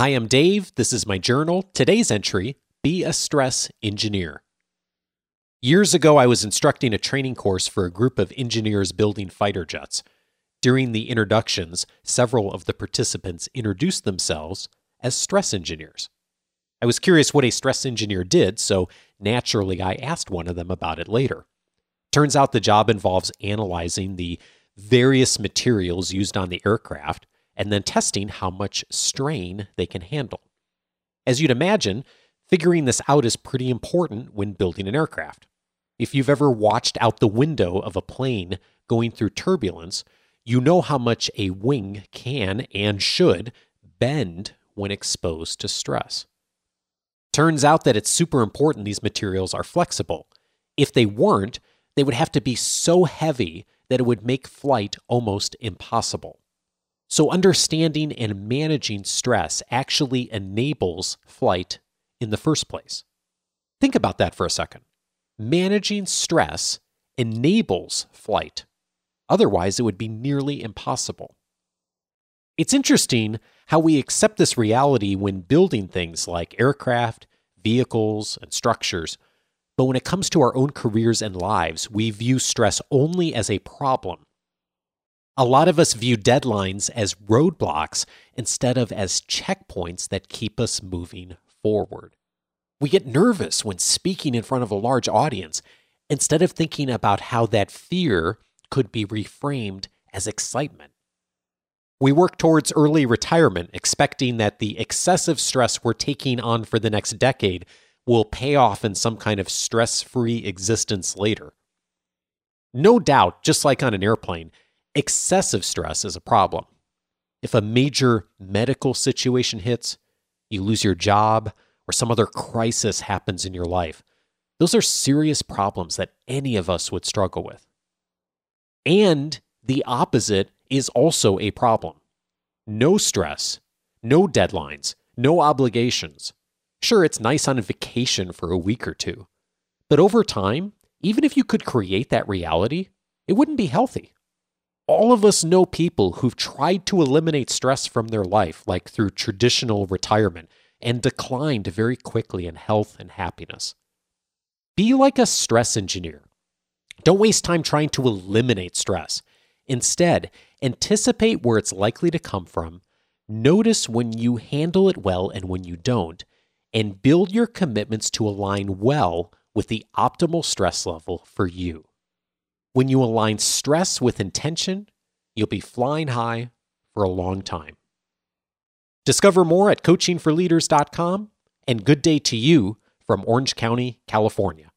Hi, I'm Dave. This is my journal. Today's entry Be a Stress Engineer. Years ago, I was instructing a training course for a group of engineers building fighter jets. During the introductions, several of the participants introduced themselves as stress engineers. I was curious what a stress engineer did, so naturally I asked one of them about it later. Turns out the job involves analyzing the various materials used on the aircraft and then testing how much strain they can handle. As you'd imagine, figuring this out is pretty important when building an aircraft. If you've ever watched out the window of a plane going through turbulence, you know how much a wing can and should bend when exposed to stress. Turns out that it's super important these materials are flexible. If they weren't, they would have to be so heavy that it would make flight almost impossible. So, understanding and managing stress actually enables flight in the first place. Think about that for a second. Managing stress enables flight. Otherwise, it would be nearly impossible. It's interesting how we accept this reality when building things like aircraft, vehicles, and structures. But when it comes to our own careers and lives, we view stress only as a problem. A lot of us view deadlines as roadblocks instead of as checkpoints that keep us moving forward. We get nervous when speaking in front of a large audience instead of thinking about how that fear could be reframed as excitement. We work towards early retirement, expecting that the excessive stress we're taking on for the next decade will pay off in some kind of stress free existence later. No doubt, just like on an airplane, excessive stress is a problem. If a major medical situation hits, you lose your job, or some other crisis happens in your life, those are serious problems that any of us would struggle with. And the opposite is also a problem. No stress, no deadlines, no obligations. Sure, it's nice on a vacation for a week or two, but over time, even if you could create that reality, it wouldn't be healthy. All of us know people who've tried to eliminate stress from their life, like through traditional retirement, and declined very quickly in health and happiness. Be like a stress engineer. Don't waste time trying to eliminate stress. Instead, anticipate where it's likely to come from, notice when you handle it well and when you don't, and build your commitments to align well with the optimal stress level for you. When you align stress with intention, you'll be flying high for a long time. Discover more at coachingforleaders.com and good day to you from Orange County, California.